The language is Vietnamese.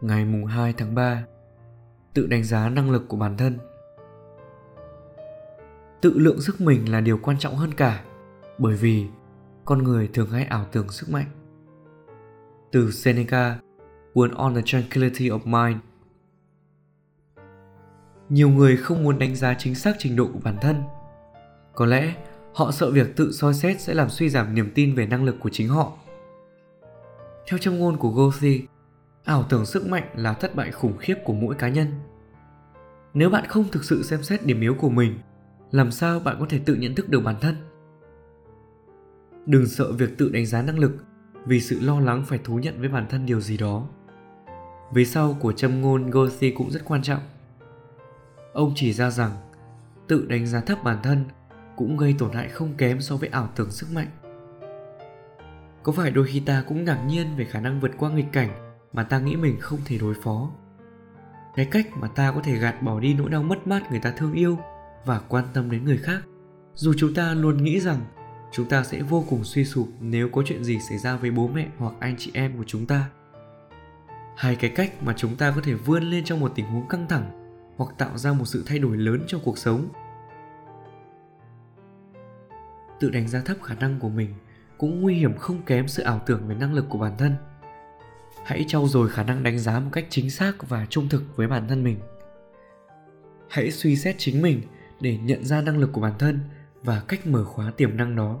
ngày mùng 2 tháng 3 Tự đánh giá năng lực của bản thân Tự lượng sức mình là điều quan trọng hơn cả bởi vì con người thường hay ảo tưởng sức mạnh. Từ Seneca, cuốn On the Tranquility of Mind Nhiều người không muốn đánh giá chính xác trình độ của bản thân. Có lẽ họ sợ việc tự soi xét sẽ làm suy giảm niềm tin về năng lực của chính họ. Theo châm ngôn của Goethe, ảo tưởng sức mạnh là thất bại khủng khiếp của mỗi cá nhân. Nếu bạn không thực sự xem xét điểm yếu của mình, làm sao bạn có thể tự nhận thức được bản thân? Đừng sợ việc tự đánh giá năng lực vì sự lo lắng phải thú nhận với bản thân điều gì đó. Vế sau của châm ngôn Goethe cũng rất quan trọng. Ông chỉ ra rằng tự đánh giá thấp bản thân cũng gây tổn hại không kém so với ảo tưởng sức mạnh. Có phải đôi khi ta cũng ngạc nhiên về khả năng vượt qua nghịch cảnh mà ta nghĩ mình không thể đối phó? Cái cách mà ta có thể gạt bỏ đi nỗi đau mất mát người ta thương yêu và quan tâm đến người khác, dù chúng ta luôn nghĩ rằng chúng ta sẽ vô cùng suy sụp nếu có chuyện gì xảy ra với bố mẹ hoặc anh chị em của chúng ta. Hay cái cách mà chúng ta có thể vươn lên trong một tình huống căng thẳng hoặc tạo ra một sự thay đổi lớn trong cuộc sống. Tự đánh giá thấp khả năng của mình cũng nguy hiểm không kém sự ảo tưởng về năng lực của bản thân hãy trau dồi khả năng đánh giá một cách chính xác và trung thực với bản thân mình. Hãy suy xét chính mình để nhận ra năng lực của bản thân và cách mở khóa tiềm năng đó.